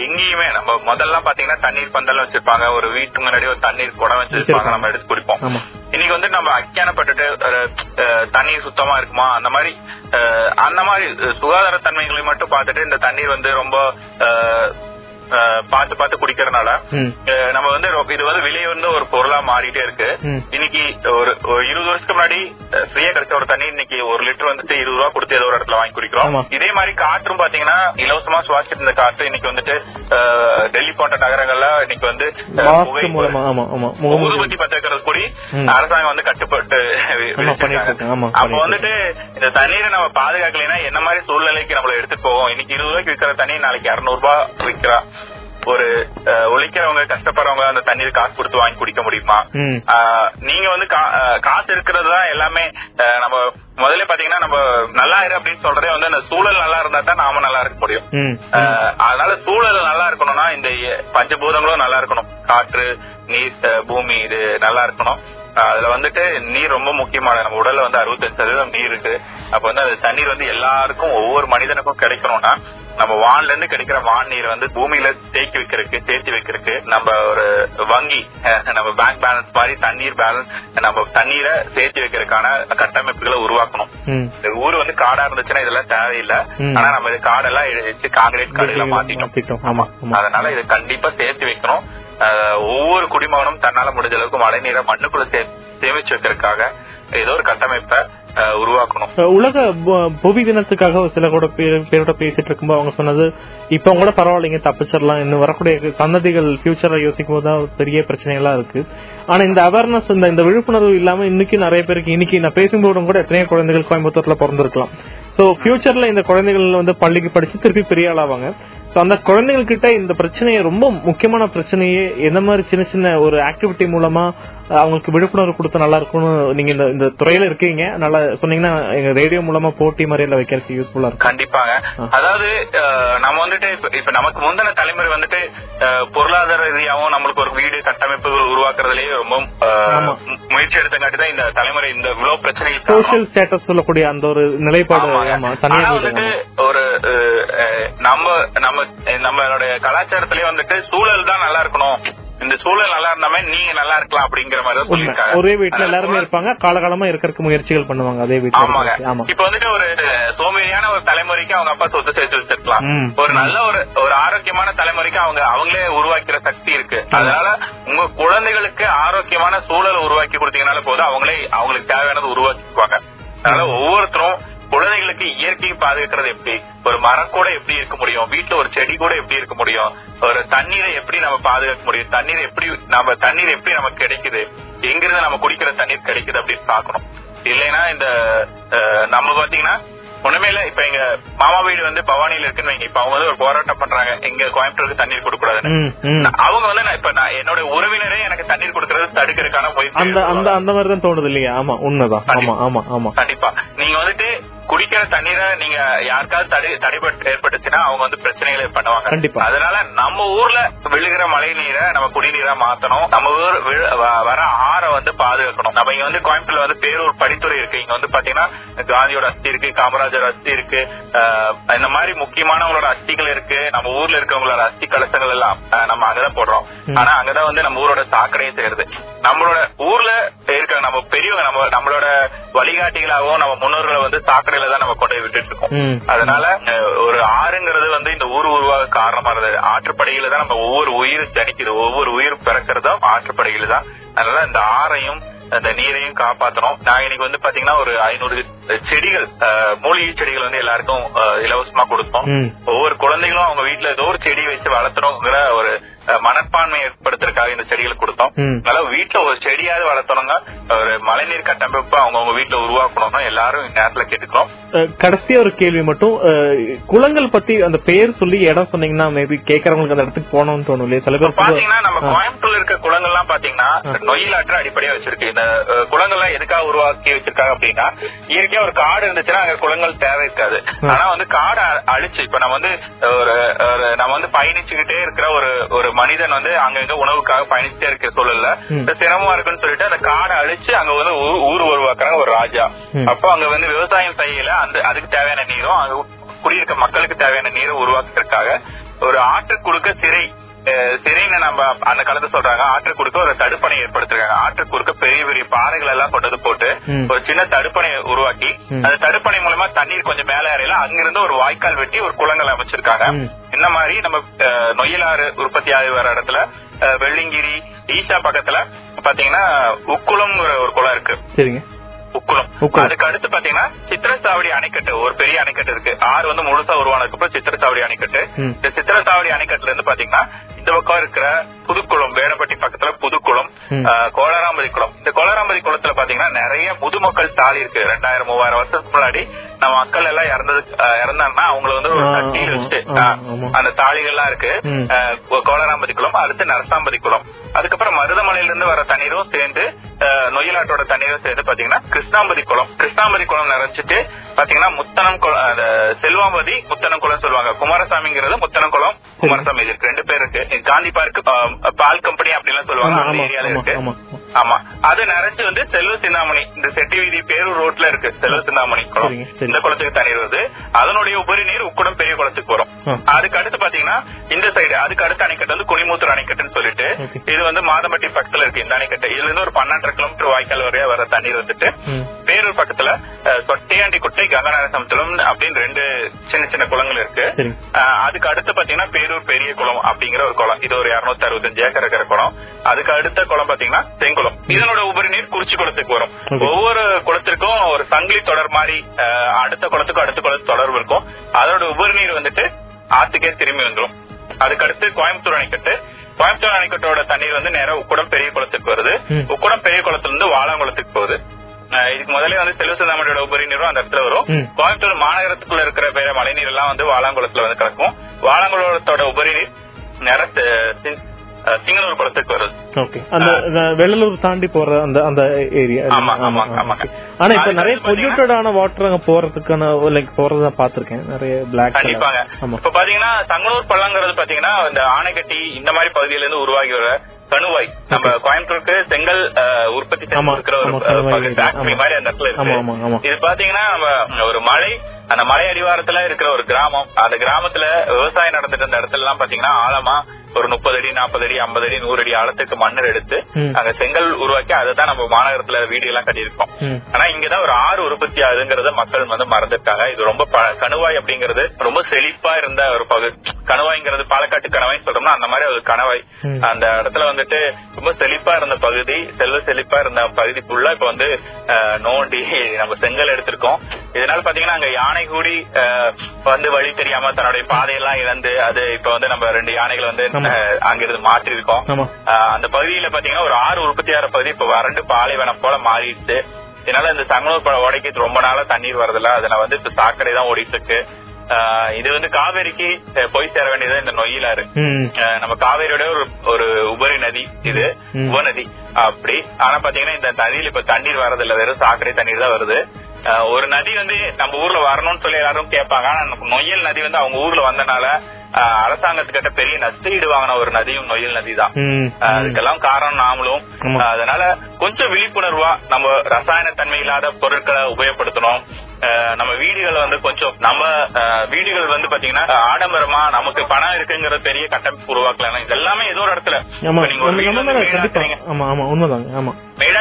எங்கேயுமே நம்ம முதல்ல பாத்தீங்கன்னா தண்ணீர் பந்தல் வச்சிருப்பாங்க. ஒரு வீட்டு முன்னாடி ஒரு தண்ணீர் குடம் வச்சிருப்பாங்க. நம்ம எடுத்து குடிப்போம். இன்னைக்கு வந்து நம்ம அக்கியானப்பட்டுட்டு அஹ், தண்ணீர் சுத்தமா இருக்குமா? அந்த மாதிரி அந்த மாதிரி சுகாதார தன்மைகளை மட்டும் பார்த்துட்டு இந்த தண்ணீர் வந்து ரொம்ப பார்த்து பார்த்து குடிக்கிறதுனால நம்ம வந்து இது வந்து விலை வந்து ஒரு பொருளா மாறிட்டே இருக்கு. இன்னைக்கு ஒரு இருபது வருஷத்துக்கு முன்னாடி ஃப்ரீயா கிடைச்ச ஒரு தண்ணி இன்னைக்கு ஒரு லிட்டர் வந்துட்டு இருபது ரூபா கொடுத்து ஏதோ ஒரு இடத்துல வாங்கி குடிக்கிறோம். இதே மாதிரி காற்றும் பாத்தீங்கன்னா இலவசமா சுவாசிட்டு இருந்த காற்று இன்னைக்கு வந்துட்டு டெல்லி போன்ற நகரங்கள்ல இன்னைக்கு வந்து ஊதுபத்தி பத்த வைக்கிறது கூடி. அரசாங்கம் வந்து கட்டுப்பட்டு அப்ப வந்துட்டு இந்த தண்ணீரை நம்ம பாதுகாக்கலைன்னா என்ன மாதிரி சூழ்நிலைக்கு நம்மள எடுத்துட்டு போவோம்? இன்னைக்கு இருபது ரூபாய்க்கு விற்கிற தண்ணி நாளைக்கு இருநூறு ரூபாய் விற்கிறா. ஒரு அஹ், உழைக்கிறவங்க கஷ்டப்படுறவங்க அந்த தண்ணீர் காசு கொடுத்து வாங்கி குடிக்க முடியுமா? நீங்க வந்து காசு இருக்கிறது தான் எல்லாமே நம்ம முதல்ல பாத்தீங்கன்னா நம்ம நல்லா இரு அப்படின்னு சொல்றதே வந்து அந்த சூழல் நல்லா இருந்தா தான் நாம நல்லா இருக்க முடியும். அதனால சூழல் நல்லா இருக்கணும்னா இந்த பஞ்சபூதங்களும் நல்லா இருக்கணும். காற்று நீர் பூமி இது நல்லா இருக்கணும். அதுல வந்துட்டு நீர் ரொம்ப முக்கியமான நம்ம உடல்ல வந்து அறுபத்தஞ்சு சதவீதம் நீர் இருக்கு. அப்ப வந்து அந்த தண்ணீர் வந்து எல்லாருக்கும் ஒவ்வொரு மனிதனுக்கும் கிடைக்கணும்னா நம்ம வான்ல இருந்து கிடைக்கிற வான் நீர் வந்து பூமியில தேக்கி வைக்கிறதுக்கு சேர்த்து வைக்கிறதுக்கு நம்ம ஒரு வங்கி நம்ம பேங்க் பேலன்ஸ் மாதிரி தண்ணீர் பேலன்ஸ் நம்ம தண்ணீரை சேர்த்து வைக்கிறதுக்கான கட்டமைப்புகளை உருவாக்கணும். இந்த ஊர் வந்து காடா இருந்துச்சுன்னா இதெல்லாம் தேவையில்லை. ஆனா நம்ம இது காடெல்லாம் காங்கிரீட் காடுகளை மாத்திட்டோம். அதனால இதை கண்டிப்பா சேர்த்து வைக்கணும். ஒவ்வொரு குடிமகனும் தன்னால முடிஞ்ச அளவுக்கு மழை நீரை மண்ணுக்குள்ள சேமிச்சு வைக்கிறதுக்காக ஏதோ ஒரு கட்டமைப்பை உருவாக்கணும். உலக புவி தினத்துக்காக ஒரு சில கூட பேர் பேரோட பேசிட்டு இருக்கும்போது அவங்க சொன்னது இப்ப கூட பரவாயில்லைங்க தப்பிச்சிடலாம். இன்னும் வரக்கூடிய சந்ததிகள் ஃபியூச்சரை யோசிக்கும் போது தான் பெரிய பிரச்சனைகளா இருக்கு. ஆனா இந்த அவேர்னஸ் இந்த இந்த விழிப்புணர்வு இல்லாம இன்னைக்கு நிறைய பேருக்கு இன்னைக்கு நான் பேசும்போதும் கூட எத்தனையோ குழந்தைகள் கோயம்புத்தூர்ல பிறந்திருக்கலாம். சோ ஃபியூச்சர்ல இந்த குழந்தைகள் வந்து பள்ளிக்கு படிச்சு திருப்பி பெரிய ஆளாவாங்க. சோ அந்த குழந்தைகள் கிட்ட இந்த பிரச்சனையை ரொம்ப முக்கியமான பிரச்சனையே எந்த மாதிரி சின்ன சின்ன ஒரு ஆக்டிவிட்டி மூலமா அவங்களுக்கு விழிப்புணர்வு கொடுத்தா நல்லா இருக்கும்னு நீங்க இந்த இந்த துறையில இருக்கீங்க. நல்லா சொன்னீங்கன்னா எங்க ரேடியோ மூலமா போட்டி மாதிரில வைக்கிறதுக்கு யூஸ்ஃபுல்லா இருக்கும். கண்டிப்பாங்க. அதாவது நம்ம வந்துட்டு இப்ப- நமக்கு முந்தின தலைமுறை வந்துட்டு பொருளாதார ரீதியாகவும் நம்மளுக்கு ஒரு வீடு கட்டமைப்புகள் உருவாக்குறதுலயே ரொம்ப முயற்சி எடுத்தங்காட்டி தான் இந்த தலைமுறை இந்த இவ்வளவு பிரச்சனைகள் சோஷியல் ஸ்டேட்டஸ் சொல்லக்கூடிய அந்த ஒரு நிலைப்பாடு வந்துட்டு ஒரு நம்ம நம்ம நம்மளுடைய கலாச்சாரத்திலேயே வந்துட்டு சூழல் தான் நல்லா இருக்கணும். இந்த சூழல் நல்லா இருந்தாமே நீங்க நல்லா இருக்கலாம் அப்படிங்கிற மாதிரி தான். சொல்லியிருக்காங்க. ஒரே வீட்டுல எல்லாருமே இருப்பாங்க. காலகாலமா இருக்கறதுக்கு முயற்சிகள் பண்ணுவாங்க அதே வீட்டுல ஆமாங்க. இப்ப வந்துட்டு ஒரு சோம்பேறியான ஒரு தலைமுறைக்கு அவங்க அப்பா சொத்து சேர்த்து வச்சிருக்கலாம். ஒரு நல்ல ஒரு ஒரு ஆரோக்கியமான தலைமுறைக்கு அவங்க அவங்களே உருவாக்கிற சக்தி இருக்கு. அதனால உங்க குழந்தைகளுக்கு ஆரோக்கியமான சூழலை உருவாக்கி கொடுத்தீங்கனால போதும். அவங்களே அவங்களுக்கு தேவையானது உருவாக்கிக்குவாங்க. அதனால ஒவ்வொருத்தரும் குழந்தைகளுக்கு இயற்கையை பாதுகாக்கிறது எப்படி? ஒரு மரம் கூட எப்படி இருக்க முடியும்? வீட்டுல ஒரு செடி கூட எப்படி இருக்க முடியும்? ஒரு தண்ணீரை எப்படி நம்ம பாதுகாக்க முடியும்? தண்ணீரை எப்படி நம்ம தண்ணீர் எப்படி நமக்கு கிடைக்குது? எங்கிருந்து நம்ம குடிக்கிற தண்ணீர் கிடைக்குது அப்படின்னு பாக்கணும் இல்லைன்னா இந்த நம்ம பாத்தீங்கன்னா ஒண்ணுமே இல்ல. இப்ப எங்க மாமா வீடு வந்து பவானியில இருக்குன்னு வைங்க. இப்ப அவங்க வந்து ஒரு போராட்டம் பண்றாங்க. எங்க கோயம்புத்தூருக்கு தண்ணீர் கொடுக்க கூடாதுன்னு. அவங்க வந்து நான் இப்ப நான் என்னோட உறவினரே எனக்கு தண்ணீர் கொடுக்கறது தடுக்கிறதுக்கான முயற்சி அந்த அந்த அந்த மாதிரி தான் தோணுது இல்லையா? ஆமா உண்மைதான். ஆமா ஆமா ஆமா. கண்டிப்பா. நீங்க வந்துட்டு குடிக்கிற தண்ணீரை நீங்க யாருக்காவது தடை தடைபட்டு ஏற்பட்டுச்சுன்னா அவங்க வந்து பிரச்சனைகளை பண்ணுவாங்க. கண்டிப்பா. அதனால நம்ம ஊர்ல விழுகிற மழை நீரை நம்ம குடிநீரா மாத்தணும். நம்ம ஊர் வர ஆற வந்து பாதுகாக்கணும். நம்ம இங்க வந்து கோயம்புத்தூர்ல வந்து பேரூர் படித்துறை இருக்கு. இங்க வந்து பாத்தீங்கன்னா காந்தியோட அஸ்தி இருக்கு காமராஜர் அஸ்தி இருக்கு. இந்த மாதிரி முக்கியமானவங்களோட அஸ்திகள் இருக்கு. நம்ம ஊர்ல இருக்கவங்களோட அஸ்தி கலசங்கள் எல்லாம் நம்ம அங்கதான் போடுறோம். ஆனா அங்கதான் வந்து நம்ம ஊரோட சாக்கடையும் சேருது. நம்மளோட ஊர்ல இருக்க நம்ம பெரியவங்க நம்ம நம்மளோட வழிகாட்டிகளாகவும் நம்ம முன்னோர்களை வந்து சாக்கடையில தான் நம்ம கொண்டு விட்டுட்டு இருக்கோம். அதனால ஒரு ஆறுங்கிறது வந்து இந்த ஊர் உருவாக காரணமா இருந்தது. ஆற்றுப்படுகையில தான் நம்ம ஒவ்வொரு உயிர் ஜனிக்குது ஒவ்வொரு உயிர் பிறக்கிறதும் ஆற்றுப்படுகையில தான். அதனால இந்த ஆறையும் அந்த நீரையும் காப்பாத்தணும். நாங்க இன்னைக்கு வந்து பாத்தீங்கன்னா ஒரு ஐநூறு செடிகள் மூலிகை செடிகள் வந்து எல்லாருக்கும் இலவசமா கொடுத்தோம். ஒவ்வொரு குழந்தைகளும் அவங்க வீட்டுல ஏதோ ஒரு செடி வச்சு வளர்த்தணுங்கிற ஒரு மனப்பான்மை ஏற்படுத்துறதுக்காக இந்த செடிகளை கொடுத்தோம். அதனால வீட்டுல ஒரு செடியாவது வளர்த்தணுங்க ஒரு மழைநீர் கட்டமைப்பு அவங்கவுங்க வீட்டுல உருவாக்கணும்னு எல்லாரும் இந்நேரத்துல கேட்டுக்கிறோம். கடைசியா ஒரு கேள்வி மட்டும் குளங்கள் பத்தி அந்த பெயர் சொல்லி இடம் சொன்னீங்கன்னா மேபி கேக்குறவங்களுக்கு அந்த இடத்துக்கு போகணும்னு தோணும் இல்லையா சில பேர் பாத்தீங்கன்னா நம்ம. கோயம்புத்தூர்ல இருக்க குளங்கள்லாம் பாத்தீங்கன்னா நொயிலாற்று அடிப்படையா வச்சிருக்கு. இந்த அஹ், குளங்கள்லாம் எதுக்காக உருவாக்கி வச்சிருக்காங்க அப்படின்னா இயற்கையா ஒரு காடு இருந்துச்சுன்னா அங்க குளங்கள் தேவை இருக்காது. ஆனா வந்து காடை அழிச்சு இப்ப நம்ம வந்து ஒரு ஒரு நம்ம வந்து பயணிச்சுக்கிட்டே இருக்கிற ஒரு ஒரு மனிதன் வந்து அங்கங்க உணவுக்காக பயணிச்சுட்டே இருக்கிற சூழல்ல சிரமமா இருக்குன்னு சொல்லிட்டு அந்த காடை அழிச்சு அங்க வந்து ஊர் உருவாக்குறாங்க ஒரு ராஜா. அப்போ அங்க வந்து விவசாயம் செய்யல அந்த அதுக்கு தேவையான நீரும் அங்க குடியிருக்க மக்களுக்கு தேவையான நீரை உருவாக்குறதுக்காக ஒரு ஆற்று குறுக்க சிறை சிறைன்னு நம்ம அந்த காலத்துல சொல்றாங்க ஆற்று குறுக்க ஒரு தடுப்பணை ஏற்படுத்திருக்காங்க ஆற்று குறுக்க பெரிய பெரிய பாறைகள் எல்லாம் கொண்டு வந்து போட்டு. ஒரு சின்ன தடுப்பணை உருவாக்கி. அந்த தடுப்பணை மூலமா தண்ணீர் கொஞ்சம் மேல ஏறையில அங்கிருந்து ஒரு வாய்க்கால் வெட்டி ஒரு குளங்கள் அமைச்சிருக்காங்க. இந்த மாதிரி நம்ம அஹ், நொய்யலாறு உற்பத்தி ஆகி வர இடத்துல வெள்ளிங்கிரி ஈஷா பக்கத்துல பாத்தீங்கன்னா உக்குளம்ங்கிற ஒரு குளம் இருக்கு சரிங்க உக்குளம் உக்குளம். அதுக்கு அடுத்து பாத்தீங்கன்னா சித்திரசாவடி அணைக்கட்டு ஒரு பெரிய அணைக்கட்டு இருக்கு ஆறு வந்து முழுசா உருவானதுக்கு அப்புறம் சித்திரசாவடி அணைக்கட்டு. இந்த சித்திரசாவடி அணைக்கட்டுல இருந்து பாத்தீங்கன்னா இந்த பக்கம் இருக்கிற புதுக்குளம் வேடப்பட்டி பக்கத்துல புதுக்குளம் கோளராம்பதி குளம். இந்த கோளராம்பதி குளத்துல பாத்தீங்கன்னா நிறைய முதுமக்கள் தாலி இருக்கு. ரெண்டாயிரம் மூவாயிரம் வருஷத்துக்கு முன்னாடி நம்ம மக்கள் எல்லாம் இறந்தது இறந்தாங்கன்னா அவங்கள வந்து ஒரு ஆமா, வச்சுட்டு. அந்த தாலிகள்லாம் இருக்கு. ம். ஆஹ், கோ- கோளராம்பதி குளம் அடுத்து நரசாம்பதி குளம். அதுக்கப்புறம் மருதமலையில இருந்து வர தண்ணீரும் சேர்ந்து நொய்யலாற்றோட தண்ணீரும் சேர்ந்து பாத்தீங்கன்னா கிருஷ்ணாம்பதி குளம். கிருஷ்ணாம்பதி குளம் நிறைஞ்சிட்டு பாத்தீங்கன்னா முத்தனம் செல்வாம்பதி முத்தனம் குளம் சொல்லுவாங்க. குமாரசாமிங்கிறது முத்தனம் குளம் குமாரசாமி இதுக்கு ரெண்டு பேர் இருக்கு. காந்தி பார்க் பால் கம்பெனி அப்படிலாம் சொல்லுவாங்க அந்த ஏரியால இருக்கு. ஆமா. அது நிறைஞ்சு வந்து செல்வ சிந்தாமணி. இந்த செட்டி வீதி பேரூர் ரோட்ல இருக்கு. செல்வ சிந்தாமணி குளம். இந்த குளத்துக்கு தண்ணீர் வருது அதனுடைய உபரி நீர் உக்குடம் பெரிய குளத்துக்கு வரும். அதுக்கு அடுத்து பாத்தீங்கன்னா இந்த சைடு அதுக்கு அடுத்த அணைக்கட்டு வந்து குனிமூத்தூர் அணைக்கட்டுன்னு சொல்லிட்டு. இது வந்து மாதம்பட்டி பக்கத்துல இருக்கு இந்த அணைக்கட்டு. இதுல இருந்து ஒரு பன்னெண்டரை கிலோமீட்டர் வாய்க்கால் வரையா வர தண்ணீர் வந்துட்டு. பேரூர் பக்கத்துல சொட்டையாண்டி குட்டை கங்கநாத சமுத்திரம் அப்படின்னு ரெண்டு சின்ன சின்ன குளங்கள் இருக்கு. அதுக்கு அடுத்து பாத்தீங்கன்னா பேரூர் பெரிய குளம் அப்படிங்கிற ஒரு குளம். இது ஒரு இருநூத்தி அறுபத்தஞ்சு ஏக்கர் இருக்கிற குளம். அதுக்கு அடுத்த குளம் பாத்தீங்கன்னா செங்குளம். இதனோட உபரி நீர் குறிச்சி குளத்துக்கு வரும். ஒவ்வொரு குளத்திற்கும் ஒரு சங்கிலி தொடர் மாதிரி அடுத்த குளத்துக்கும் அடுத்த குளத்து தொடர்பு இருக்கும். அதோட உபரி நீர் வந்துட்டு ஆத்துக்கே திரும்பி வந்துரும். அதுக்கு அடுத்து கோயம்புத்தூர் அணைக்கட்டு. கோயம்புத்தூர் அணைக்கட்டோட தண்ணீர் வந்து நேரா உக்குடம் பெரிய குளத்துக்கு வருது. உக்குடம் பெரிய குளத்துல இருந்து வாலாங்குளத்துக்கு போகுது. இதுக்கு முதல்ல வந்து செல்வசிந்தாமணியோட உபரி நீரும் அந்த இடத்துல வரும். கோயம்புத்தூர் மாநகரத்துக்குள்ள இருக்கிற பேர மழைநீர் எல்லாம் வந்து வாலாங்குளத்துல வந்து கிடக்கும் வாழங்குளத்தோட உபரி நீர் நேர சிங்கனூர் குளத்துக்கு வருது ஓகே. அந்த வெள்ளலூர் தாண்டி போற அந்த அந்த ஏரியா. ஆமா, ஆமா, ஆமாங்க. ஆனா இப்ப நிறைய பொல்யூட்டடான வாட்டர் அங்க போறதுக்கான லைக் போறத பாத்திருக்கேன் நிறைய பிளாக் கண்டிப்பாங்க. ஆமா. இப்ப பாத்தீங்கன்னா தங்கனூர் பள்ளங்கிறது பாத்தீங்கன்னா இந்த ஆணைக்கட்டி இந்த மாதிரி பகுதியில இருந்து உருவாகி வர கணுவாய். நம்ம கோயம்புத்தூருக்கு செங்கல் உற்பத்தி ஆமா, செஞ்சு இருக்கிற ஆமா, ஒரு கணுவாய் ஃபேக்டரி ஆமா. மாதிரி அந்த இடத்துல ஆமா, ஆமா, ஆமா. இருக்கு இது பாத்தீங்கன்னா நம்ம ஒரு மலை அந்த மலை அடிவாரத்துல இருக்கிற ஒரு கிராமம். அந்த கிராமத்துல விவசாயம் நடந்துட்டு இருந்த இடத்துல எல்லாம் பாத்தீங்கன்னா ஆழமா ஒரு முப்பது அடி நாற்பது அடி ஐம்பது அடி நூறு அடி ஆழத்துக்கு மண்ணர் எடுத்து ம். அங்க செங்கல் உருவாக்கி அதை தான் நம்ம மாநகரத்துல வீடு எல்லாம் கட்டியிருக்கோம். ஆனா இங்கதான் ஒரு ஆறு உற்பத்தி ஆகுதுங்கிறத மக்கள் வந்து மறந்துட்டாங்க இது ரொம்ப கணுவாய் அப்படிங்கிறது ரொம்ப செழிப்பா இருந்த ஒரு பகுதி கணுவாய்ங்கிறது பாலக்காட்டு கணவாய் சொல்றோம்னா அந்த மாதிரி ஒரு கணவாய். அந்த இடத்துல வந்துட்டு ரொம்ப செழிப்பா இருந்த பகுதி செல்வ செழிப்பா இருந்த பகுதி ஃபுல்லா இப்ப வந்து நோண்டி நம்ம செங்கல் எடுத்திருக்கோம் இதனால பாத்தீங்கன்னா அங்க யானை கூடி வந்து வழி தெரியாம தன்னுடைய பாதையெல்லாம் இழந்து அது இப்ப வந்து நம்ம ரெண்டு யானைகள் வந்து அங்கிருந்து மாற்றிருக்கோம். ஆமா. ஆஹ் அந்த பகுதியில பாத்தீங்கன்னா ஒரு ஆறு உற்பத்தியாகிற பகுதி இப்ப வறண்டு பாலைவனம் போல மாறிடுச்சு. இதனால இந்த தங்கனூர் உடைக்கு ரொம்ப நாளா தண்ணீர் வரதில்ல. அதுல வந்து இப்ப சாக்கடை தான் ஓடிட்டு இருக்கு இது வந்து காவேரிக்கு போய் சேர வேண்டியது இந்த ஆஹ் நம்ம காவேரியோட ஒரு ஒரு உபரி நதி இது. உபநதி. அப்படி. ஆனா பாத்தீங்கன்னா இந்த நதியில இப்ப தண்ணீர் வரதில்ல. வெறும் சாக்கடை தண்ணீர் தான் வருது. ஒரு நதி வந்து நம்ம ஊர்ல வரணும்னு சொல்லி எல்லாரும் கேட்பாங்க. ஆனா நொய்யல் நதி வந்து அவங்க ஊர்ல வந்தனால அரசாங்கத்துக்கிட்ட பெரிய நஷ்டஈடு வாங்கின ஒரு நதியும் நொய்யல் நதி தான் அதுக்கெல்லாம் காரணம் நாமளும். அதனால கொஞ்சம் விழிப்புணர்வா நம்ம ரசாயன தன்மை இல்லாத பொருட்களை உபயோகப்படுத்தணும். நம்ம வீடுகள் வந்து கொஞ்சம் நம்ம வீடுகள் வந்து பாத்தீங்கன்னா ஆடம்பரமா நமக்கு பணம் இருக்குங்கிற பெரிய கட்டமைப்பு உருவாக்கலாம் இது எல்லாமே ஏதோ ஒரு இடத்துல. நீங்க ஒரு வீடு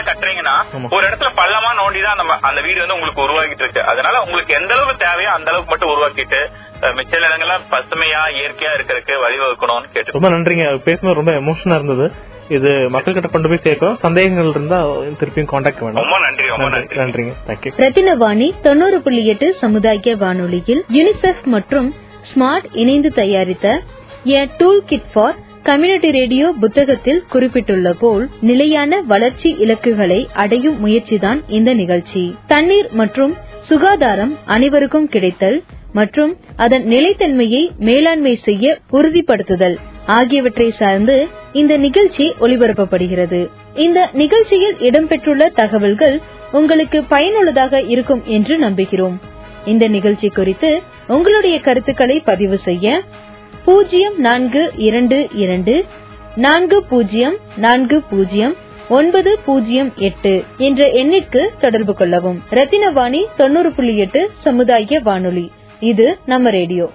கட்டுறீங்கன்னா. ஒரு இடத்துல பள்ளமா நோண்டிதான் நம்ம அந்த வீடு வந்து உங்களுக்கு உருவாக்கிட்டு இருக்கு. அதனால உங்களுக்கு எந்த அளவுக்கு தேவையோ அந்த அளவுக்கு மட்டும் உருவாக்கிட்டு மிச்ச இடங்கள்ல பசுமையா இயற்கையா இருக்கிறதுக்கு வழிவகுக்கணும்னு கேட்டு ரொம்ப நன்றிங்க. பேசுனது ரொம்ப எமோஷனா இருந்தது. இது மக்கள் கிட்ட கொண்டு போய் சேர்க்கிறோம் சந்தேகங்கள் இருந்தா திருப்பியும் காண்டாக்ட் வேணும். ரொம்ப நன்றி ரொம்ப நன்றி நன்றி. நன்றிங்க. தேங்க்யூ ரத்தினவாணி தொண்ணூறு புள்ளி எட்டு சமுதாய வானொலியில் யுனிசெஃப் மற்றும் ஸ்மார்ட் இணைந்து தயாரித்த a tool kit for community radio புத்தகத்தில் குறிப்பிட்டுள்ள போல் நிலையான வளர்ச்சி இலக்குகளை அடையும் முயற்சிதான் இந்த நிகழ்ச்சி. தண்ணீர் மற்றும் சுகாதாரம் அனைவருக்கும் கிடைத்தல் மற்றும் அதன் நிலைத்தன்மையை மேலாண்மை செய்ய உறுதிப்படுத்துதல். ஆகியவற்றை சார்ந்து இந்த நிகழ்ச்சி ஒளிபரப்பப்படுகிறது. இந்த நிகழ்ச்சியில் இடம்பெற்றுள்ள தகவல்கள் உங்களுக்கு பயனுள்ளதாக இருக்கும் என்று நம்புகிறோம். இந்த நிகழ்ச்சி குறித்து உங்களுடைய கருத்துக்களை பதிவு செய்ய பூஜ்ஜியம் நான்கு இரண்டு இரண்டு நான்கு பூஜ்ஜியம் நான்கு பூஜ்ஜியம் ஒன்பது பூஜ்ஜியம் எட்டு என்ற எண்ணிற்கு தொடர்பு கொள்ளவும். ரத்தினவாணி தொண்ணூறு புள்ளி எட்டு சமுதாய வானொலி. இது நம்ம ரேடியோ.